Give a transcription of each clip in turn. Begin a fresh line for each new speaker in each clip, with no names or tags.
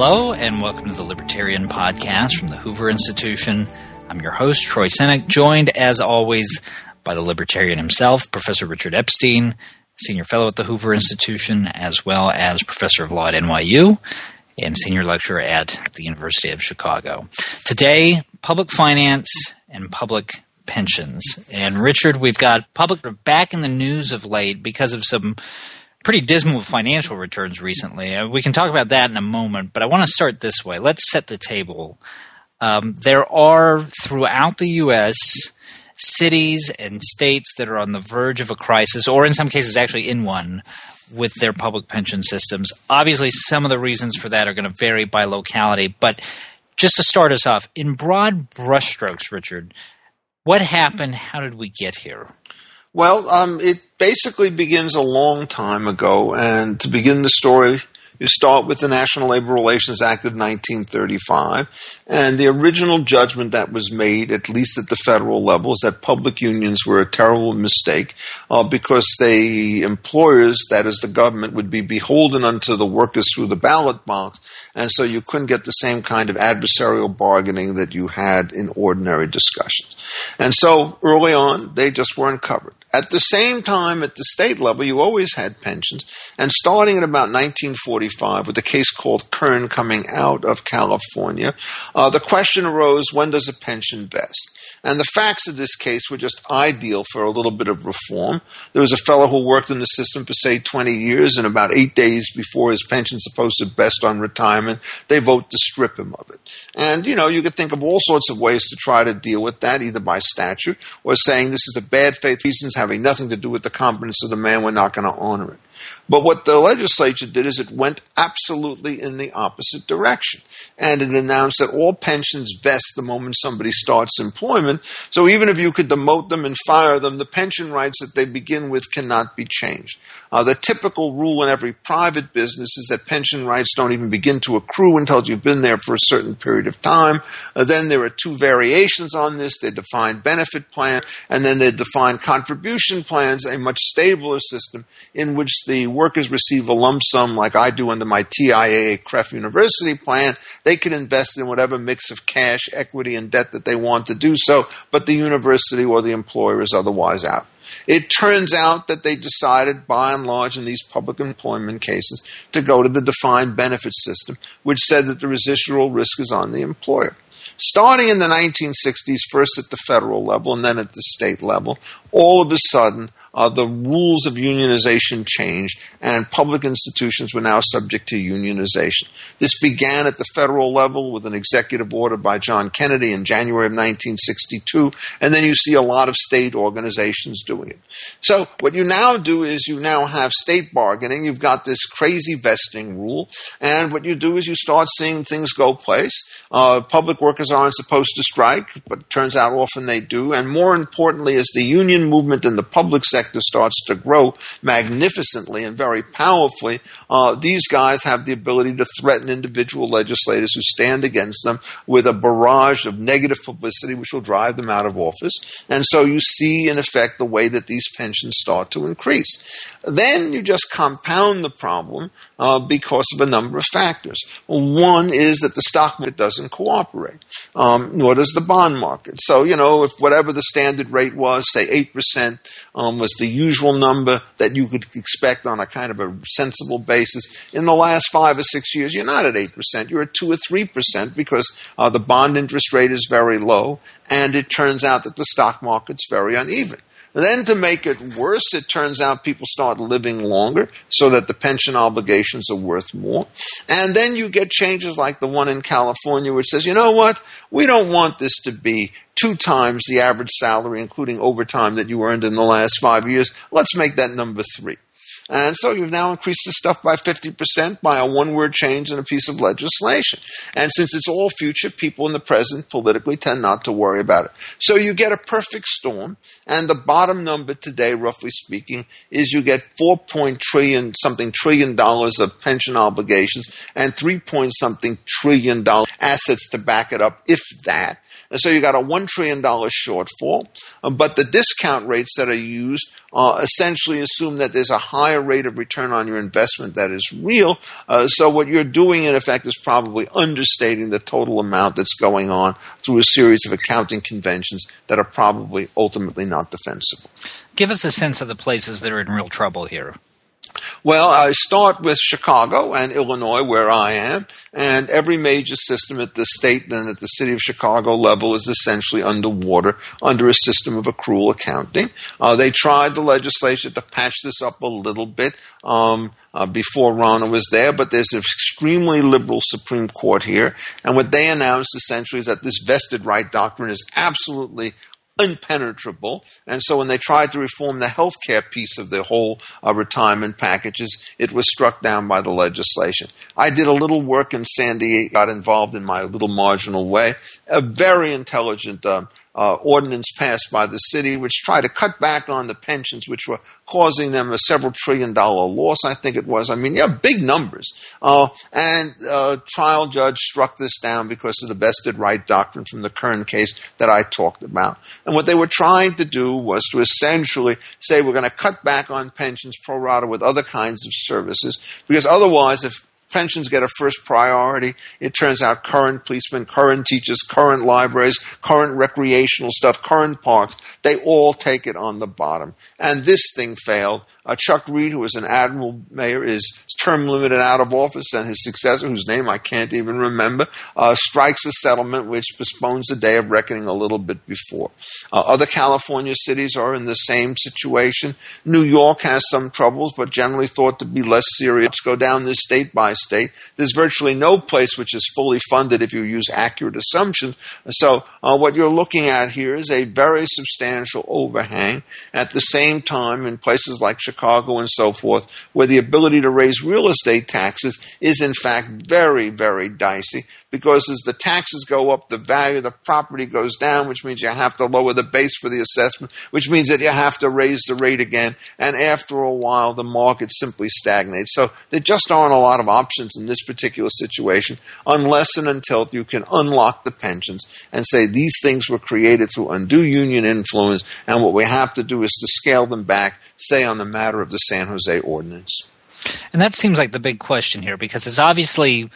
Hello, and welcome to the Libertarian Podcast from the Hoover Institution. I'm your host, Troy Senik, joined as always by the Libertarian himself, Professor Richard Epstein, Senior Fellow at the Hoover Institution, as well as Professor of Law at NYU and Senior Lecturer at the University of Chicago. Today, public finance and public pensions. And Richard, we've got public back in the news of late because of some pretty dismal financial returns recently. Uh, we can talk about that in a moment, but I want to start this way. Let's set the table. Um, there are throughout the U.S. cities and states that are on the verge of a crisis, or in some cases, actually in one, with their public pension systems. Obviously, some of the reasons for that are going to vary by locality, but just to start us off, in broad brushstrokes, Richard, what happened? How did we get here?
Well, um, it basically begins a long time ago, and to begin the story, you start with the National Labor Relations Act of 1935, and the original judgment that was made, at least at the federal level, is that public unions were a terrible mistake uh, because the employers, that is the government, would be beholden unto the workers through the ballot box, and so you couldn't get the same kind of adversarial bargaining that you had in ordinary discussions. And so early on, they just weren't covered. At the same time, at the state level, you always had pensions. And starting in about 1945, with a case called Kern coming out of California, uh, the question arose when does a pension vest? And the facts of this case were just ideal for a little bit of reform. There was a fellow who worked in the system for, say, 20 years, and about eight days before his pension supposed to vest on retirement, they vote to strip him of it. And, you know, you could think of all sorts of ways to try to deal with that, either by statute or saying this is a bad faith reasons having nothing to do with the competence of the man, we're not going to honor it. But what the legislature did is it went absolutely in the opposite direction. And it announced that all pensions vest the moment somebody starts employment. So even if you could demote them and fire them, the pension rights that they begin with cannot be changed. Uh, the typical rule in every private business is that pension rights don't even begin to accrue until you've been there for a certain period of time. Uh, then there are two variations on this. They define benefit plan and then they define contribution plans, a much stabler system in which the workers receive a lump sum like I do under my TIAA CREF University plan. They can invest in whatever mix of cash, equity, and debt that they want to do so, but the university or the employer is otherwise out. It turns out that they decided, by and large, in these public employment cases, to go to the defined benefit system, which said that the residual risk is on the employer. Starting in the 1960s, first at the federal level and then at the state level, all of a sudden, uh, the rules of unionization changed, and public institutions were now subject to unionization. This began at the federal level with an executive order by John Kennedy in January of 1962, and then you see a lot of state organizations doing it. So, what you now do is you now have state bargaining, you've got this crazy vesting rule, and what you do is you start seeing things go place. Uh, public workers aren't supposed to strike, but it turns out often they do, and more importantly, as the union movement in the public sector sector starts to grow magnificently and very powerfully, uh, these guys have the ability to threaten individual legislators who stand against them with a barrage of negative publicity, which will drive them out of office. And so you see, in effect, the way that these pensions start to increase. Then you just compound the problem uh, because of a number of factors. One is that the stock market doesn't cooperate, um, nor does the bond market. So, you know, if whatever the standard rate was, say 8%, um, was the usual number that you could expect on a kind of a sensible basis, in the last five or six years, you're not at 8%, you're at 2 or 3% because uh, the bond interest rate is very low, and it turns out that the stock market's very uneven. Then to make it worse, it turns out people start living longer so that the pension obligations are worth more. And then you get changes like the one in California, which says, you know what? We don't want this to be two times the average salary, including overtime that you earned in the last five years. Let's make that number three. And so you've now increased the stuff by 50% by a one word change in a piece of legislation. And since it's all future, people in the present politically tend not to worry about it. So you get a perfect storm. And the bottom number today, roughly speaking, is you get 4 point trillion something trillion dollars of pension obligations and 3 point something trillion dollar assets to back it up, if that. And so you got a $1 trillion shortfall. Uh, but the discount rates that are used uh, essentially assume that there's a higher rate of return on your investment that is real. Uh, so what you're doing, in effect, is probably understating the total amount that's going on through a series of accounting conventions that are probably ultimately not defensible.
Give us a sense of the places that are in real trouble here.
Well, I start with Chicago and Illinois, where I am, and every major system at the state and at the city of Chicago level is essentially underwater under a system of accrual accounting. Uh, they tried the legislature to patch this up a little bit. Um, uh, before Rauner was there, but there's an extremely liberal Supreme Court here. And what they announced essentially is that this vested right doctrine is absolutely impenetrable. And so when they tried to reform the healthcare piece of the whole uh, retirement packages, it was struck down by the legislation. I did a little work in San Diego, got involved in my little marginal way. A very intelligent uh, uh, ordinance passed by the city, which tried to cut back on the pensions, which were causing them a several trillion dollar loss, I think it was. I mean, yeah, big numbers. Uh, and uh, trial judge struck this down because of the vested right doctrine from the Kern case that I talked about. And what they were trying to do was to essentially say we're going to cut back on pensions pro rata with other kinds of services, because otherwise, if pensions get a first priority. It turns out current policemen, current teachers, current libraries, current recreational stuff, current parks, they all take it on the bottom. And this thing failed. Uh, Chuck Reed, who was an admiral mayor, is term limited out of office, and his successor, whose name I can't even remember, uh, strikes a settlement which postpones the day of reckoning a little bit before. Uh, other California cities are in the same situation. New York has some troubles, but generally thought to be less serious. Let's go down this state by state. There's virtually no place which is fully funded if you use accurate assumptions. So, uh, what you're looking at here is a very substantial overhang. At the same time, in places like Chicago, Chicago and so forth, where the ability to raise real estate taxes is in fact very, very dicey because as the taxes go up, the value of the property goes down, which means you have to lower the base for the assessment, which means that you have to raise the rate again. And after a while, the market simply stagnates. So there just aren't a lot of options in this particular situation unless and until you can unlock the pensions and say these things were created through undue union influence, and what we have to do is to scale them back, say on the matter of the San Jose Ordinance.
And that seems like the big question here because it's obviously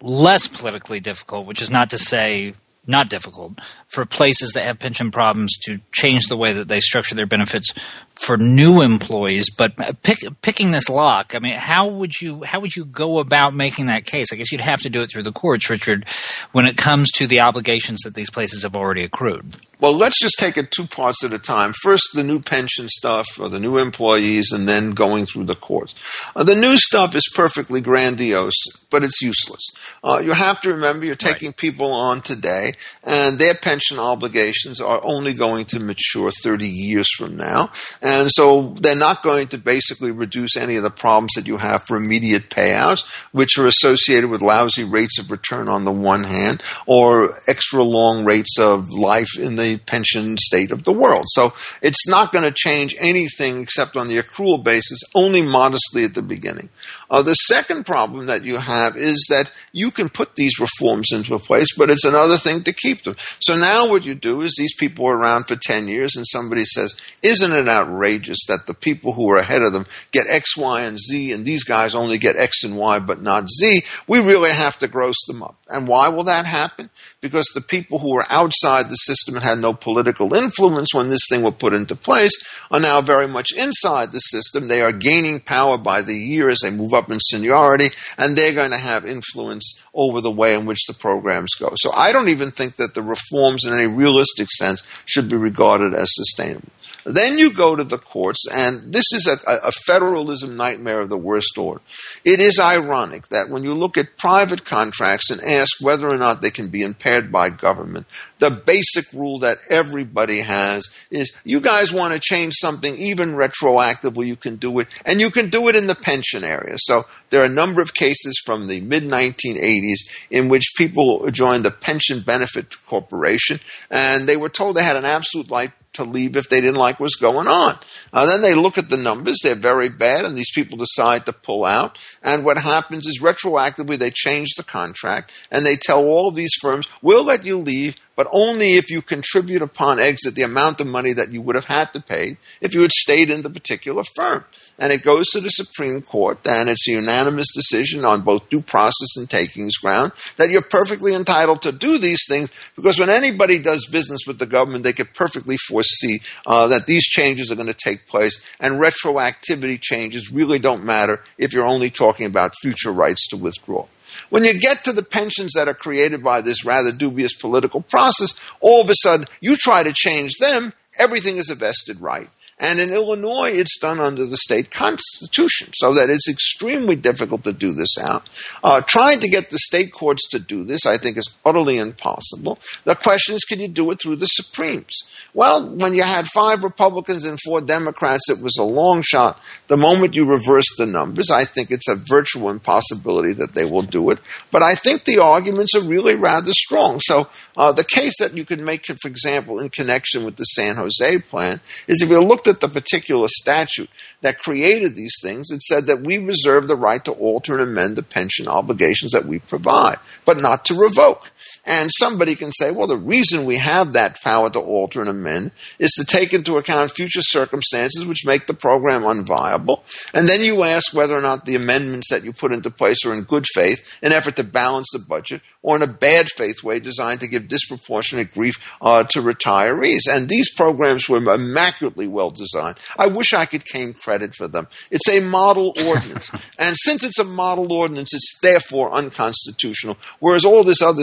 less politically difficult, which is not to say not difficult, for places that have pension problems to change the way that they structure their benefits for new employees. But pick, picking this lock, I mean, how would you how would you go about making that case? I guess you'd have to do it through the courts, Richard, when it comes to the obligations that these places have already accrued.
Well, let's just take it two parts at a time. First, the new pension stuff, or the new employees, and then going through the courts. Uh, the new stuff is perfectly grandiose, but it's useless. Uh, you have to remember you're taking right. people on today, and their pension obligations are only going to mature 30 years from now. And so they're not going to basically reduce any of the problems that you have for immediate payouts, which are associated with lousy rates of return on the one hand, or extra long rates of life in the pension state of the world. So it's not going to change anything except on the accrual basis, only modestly at the beginning. Uh, the second problem that you have is that you can put these reforms into place, but it's another thing to keep them. So now what you do is these people are around for 10 years and somebody says, isn't it outrageous that the people who are ahead of them get X, Y, and Z and these guys only get X and Y but not Z? We really have to gross them up. And why will that happen? Because the people who were outside the system and had no political influence when this thing was put into place are now very much inside the system. They are gaining power by the year as they move up in seniority, and they're going to have influence over the way in which the programs go. So I don't even think that the reforms in any realistic sense should be regarded as sustainable. Then you go to the courts, and this is a, a, federalism nightmare of the worst order. It is ironic that when you look at private contracts and ask whether or not they can be impaired by government, the basic rule that everybody has is you guys want to change something even retroactively, you can do it, and you can do it in the pension area. So there are a number of cases from the mid 1980s in which people joined the Pension Benefit Corporation, and they were told they had an absolute right to leave if they didn't like what's going on. Uh, then they look at the numbers, they're very bad, and these people decide to pull out. And what happens is retroactively they change the contract and they tell all these firms, we'll let you leave but only if you contribute upon exit the amount of money that you would have had to pay if you had stayed in the particular firm. And it goes to the Supreme Court, and it's a unanimous decision on both due process and takings ground that you're perfectly entitled to do these things because when anybody does business with the government, they could perfectly foresee uh, that these changes are going to take place, and retroactivity changes really don't matter if you're only talking about future rights to withdraw. When you get to the pensions that are created by this rather dubious political process, all of a sudden you try to change them, everything is a vested right. And in Illinois, it's done under the state constitution, so that it's extremely difficult to do this out. Uh, trying to get the state courts to do this, I think, is utterly impossible. The question is, can you do it through the Supremes? Well, when you had five Republicans and four Democrats, it was a long shot. The moment you reverse the numbers, I think it's a virtual impossibility that they will do it. But I think the arguments are really rather strong. So uh, the case that you could make, for example, in connection with the San Jose plan, is if you look looked at the particular statute that created these things, it said that we reserve the right to alter and amend the pension obligations that we provide, but not to revoke. And somebody can say, well, the reason we have that power to alter and amend is to take into account future circumstances which make the program unviable. And then you ask whether or not the amendments that you put into place are in good faith, in effort to balance the budget, or in a bad faith way designed to give disproportionate grief uh, to retirees. And these programs were immaculately well designed. I wish I could claim credit for them. It's a model ordinance. and since it's a model ordinance, it's therefore unconstitutional, whereas all this other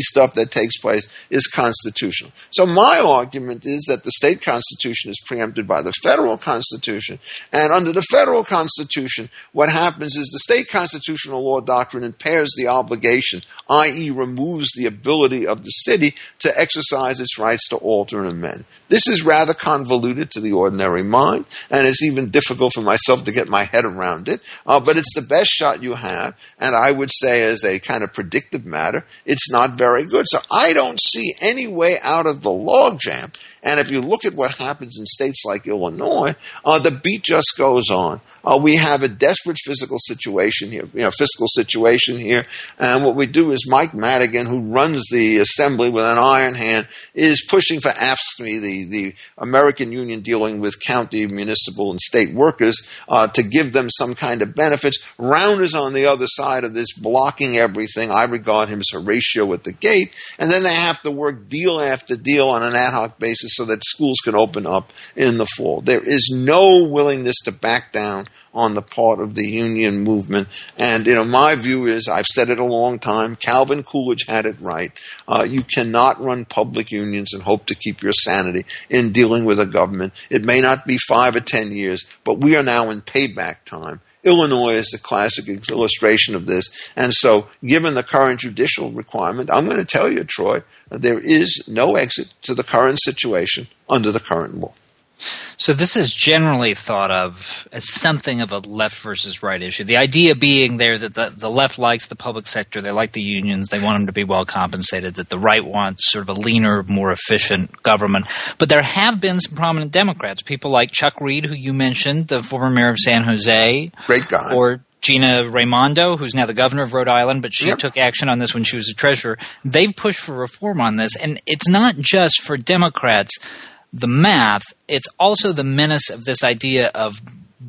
stuff that takes place is constitutional. So my argument is that the state constitution is preempted by the federal constitution. And under the federal constitution, what happens is the state constitutional law doctrine impairs the obligation, i.e., removes the ability of the city to exercise its rights to alter and amend. This is rather convoluted to the ordinary mind, and it's even difficult for myself to get my head around it, uh, but it's the best shot you have, and I would say, as a kind of predictive matter, it's not very good. So I don't see any way out of the logjam. And if you look at what happens in states like Illinois, uh, the beat just goes on. Uh, we have a desperate physical situation here, you know, fiscal situation here. And what we do is Mike Madigan, who runs the assembly with an iron hand, is pushing for AFSCME, the, the American Union dealing with county, municipal, and state workers, uh, to give them some kind of benefits. Rauner is on the other side of this, blocking everything. I regard him as Horatio at the gate. And then they have to work deal after deal on an ad hoc basis so that schools can open up in the fall. There is no willingness to back down on the part of the union movement. And, you know, my view is, I've said it a long time, Calvin Coolidge had it right. Uh, you cannot run public unions and hope to keep your sanity in dealing with a government. It may not be five or ten years, but we are now in payback time. Illinois is a classic illustration of this. And so, given the current judicial requirement, I'm going to tell you, Troy, there is no exit to the current situation under the current law.
So this is generally thought of as something of a left versus right issue. The idea being there that the, the left likes the public sector, they like the unions, they want them to be well compensated, that the right wants sort of a leaner, more efficient government. But there have been some prominent Democrats, people like Chuck Reed, who you mentioned, the former mayor of San Jose.
Great guy.
Or Gina Raimondo, who's now the governor of Rhode Island, but she yep. took action on this when she was a treasurer. They've pushed for reform on this, and it's not just for Democrats the math, it's also the menace of this idea of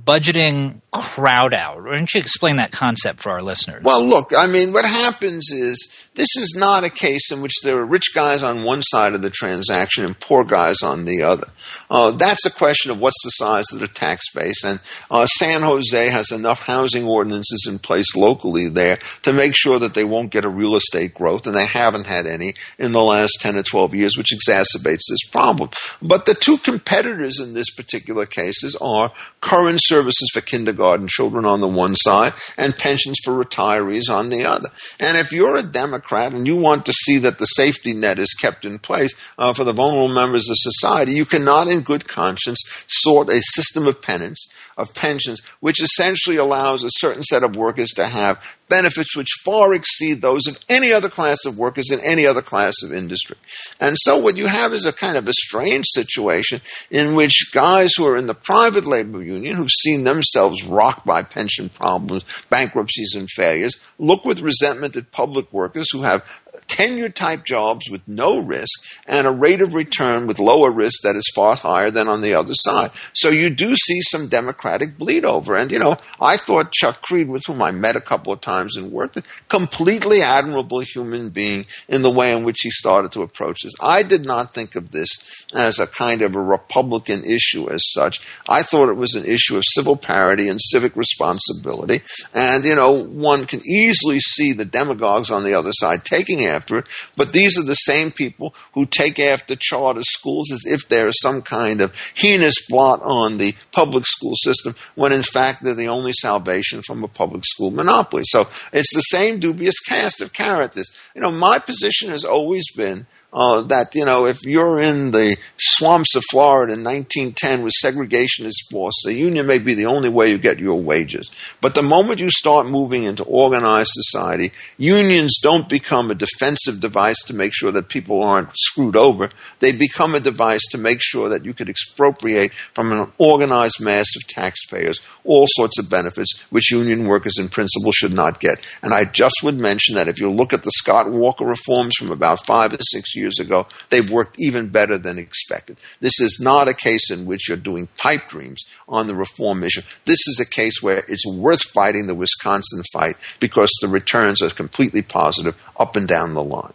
budgeting crowd out. Why don't you explain that concept for our listeners?
Well, look, I mean, what happens is this is not a case in which there are rich guys on one side of the transaction and poor guys on the other. Uh, that's a question of what's the size of the tax base. And uh, San Jose has enough housing ordinances in place locally there to make sure that they won't get a real estate growth, and they haven't had any in the last 10 or 12 years, which exacerbates this problem. But the two competitors in this particular cases are current services for kindergarten children on the one side and pensions for retirees on the other. And if you're a Democrat, Democrat and you want to see that the safety net is kept in place uh, for the vulnerable members of society, you cannot, in good conscience, sort a system of penance of pensions, which essentially allows a certain set of workers to have benefits which far exceed those of any other class of workers in any other class of industry. And so what you have is a kind of a strange situation in which guys who are in the private labor union, who've seen themselves rocked by pension problems, bankruptcies, and failures, look with resentment at public workers who have tenure type jobs with no risk and a rate of return with lower risk that is far higher than on the other side. So you do see some Democratic bleed over. And, you know, I thought Chuck Reed, with whom I met a couple of times and worked, completely admirable human being in the way in which he started to approach this. I did not think of this as a kind of a Republican issue as such. I thought it was an issue of civil parity and civic responsibility. And, you know, one can easily see the demagogues on the other side taking after it, but these are the same people who take after charter schools as if they're some kind of heinous blot on the public school system, when in fact they're the only salvation from a public school monopoly. So it's the same dubious cast of characters. You know, my position has always been uh, that you know if you're in the swamps of Florida in 1910 with segregationist boss, the union may be the only way you get your wages. But the moment you start moving into organized society, unions don't become a defensive device to make sure that people aren't screwed over. They become a device to make sure that you could expropriate from an organized mass of taxpayers all sorts of benefits which union workers in principle should not get. And I just would mention that if you look at the Scott Walker reforms from about five or six years ago, they've worked even better than expected. This is not a case in which you're doing pipe dreams on the reform issue. This is a case where it's worth fighting the Wisconsin fight because the returns are completely positive up and down the line.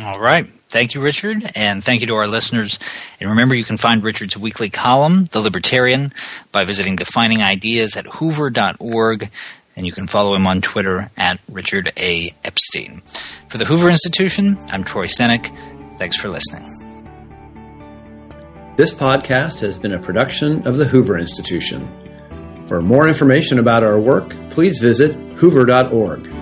All right. Thank you, Richard, and thank you to our listeners. And remember, you can find Richard's weekly column, The Libertarian, by visiting Defining Ideas at hoover.org, and you can follow him on Twitter at Richard A. Epstein. For the Hoover Institution, I'm Troy Senik. Thanks for listening.
This podcast has been a production of the Hoover Institution. For more information about our work, please visit hoover.org.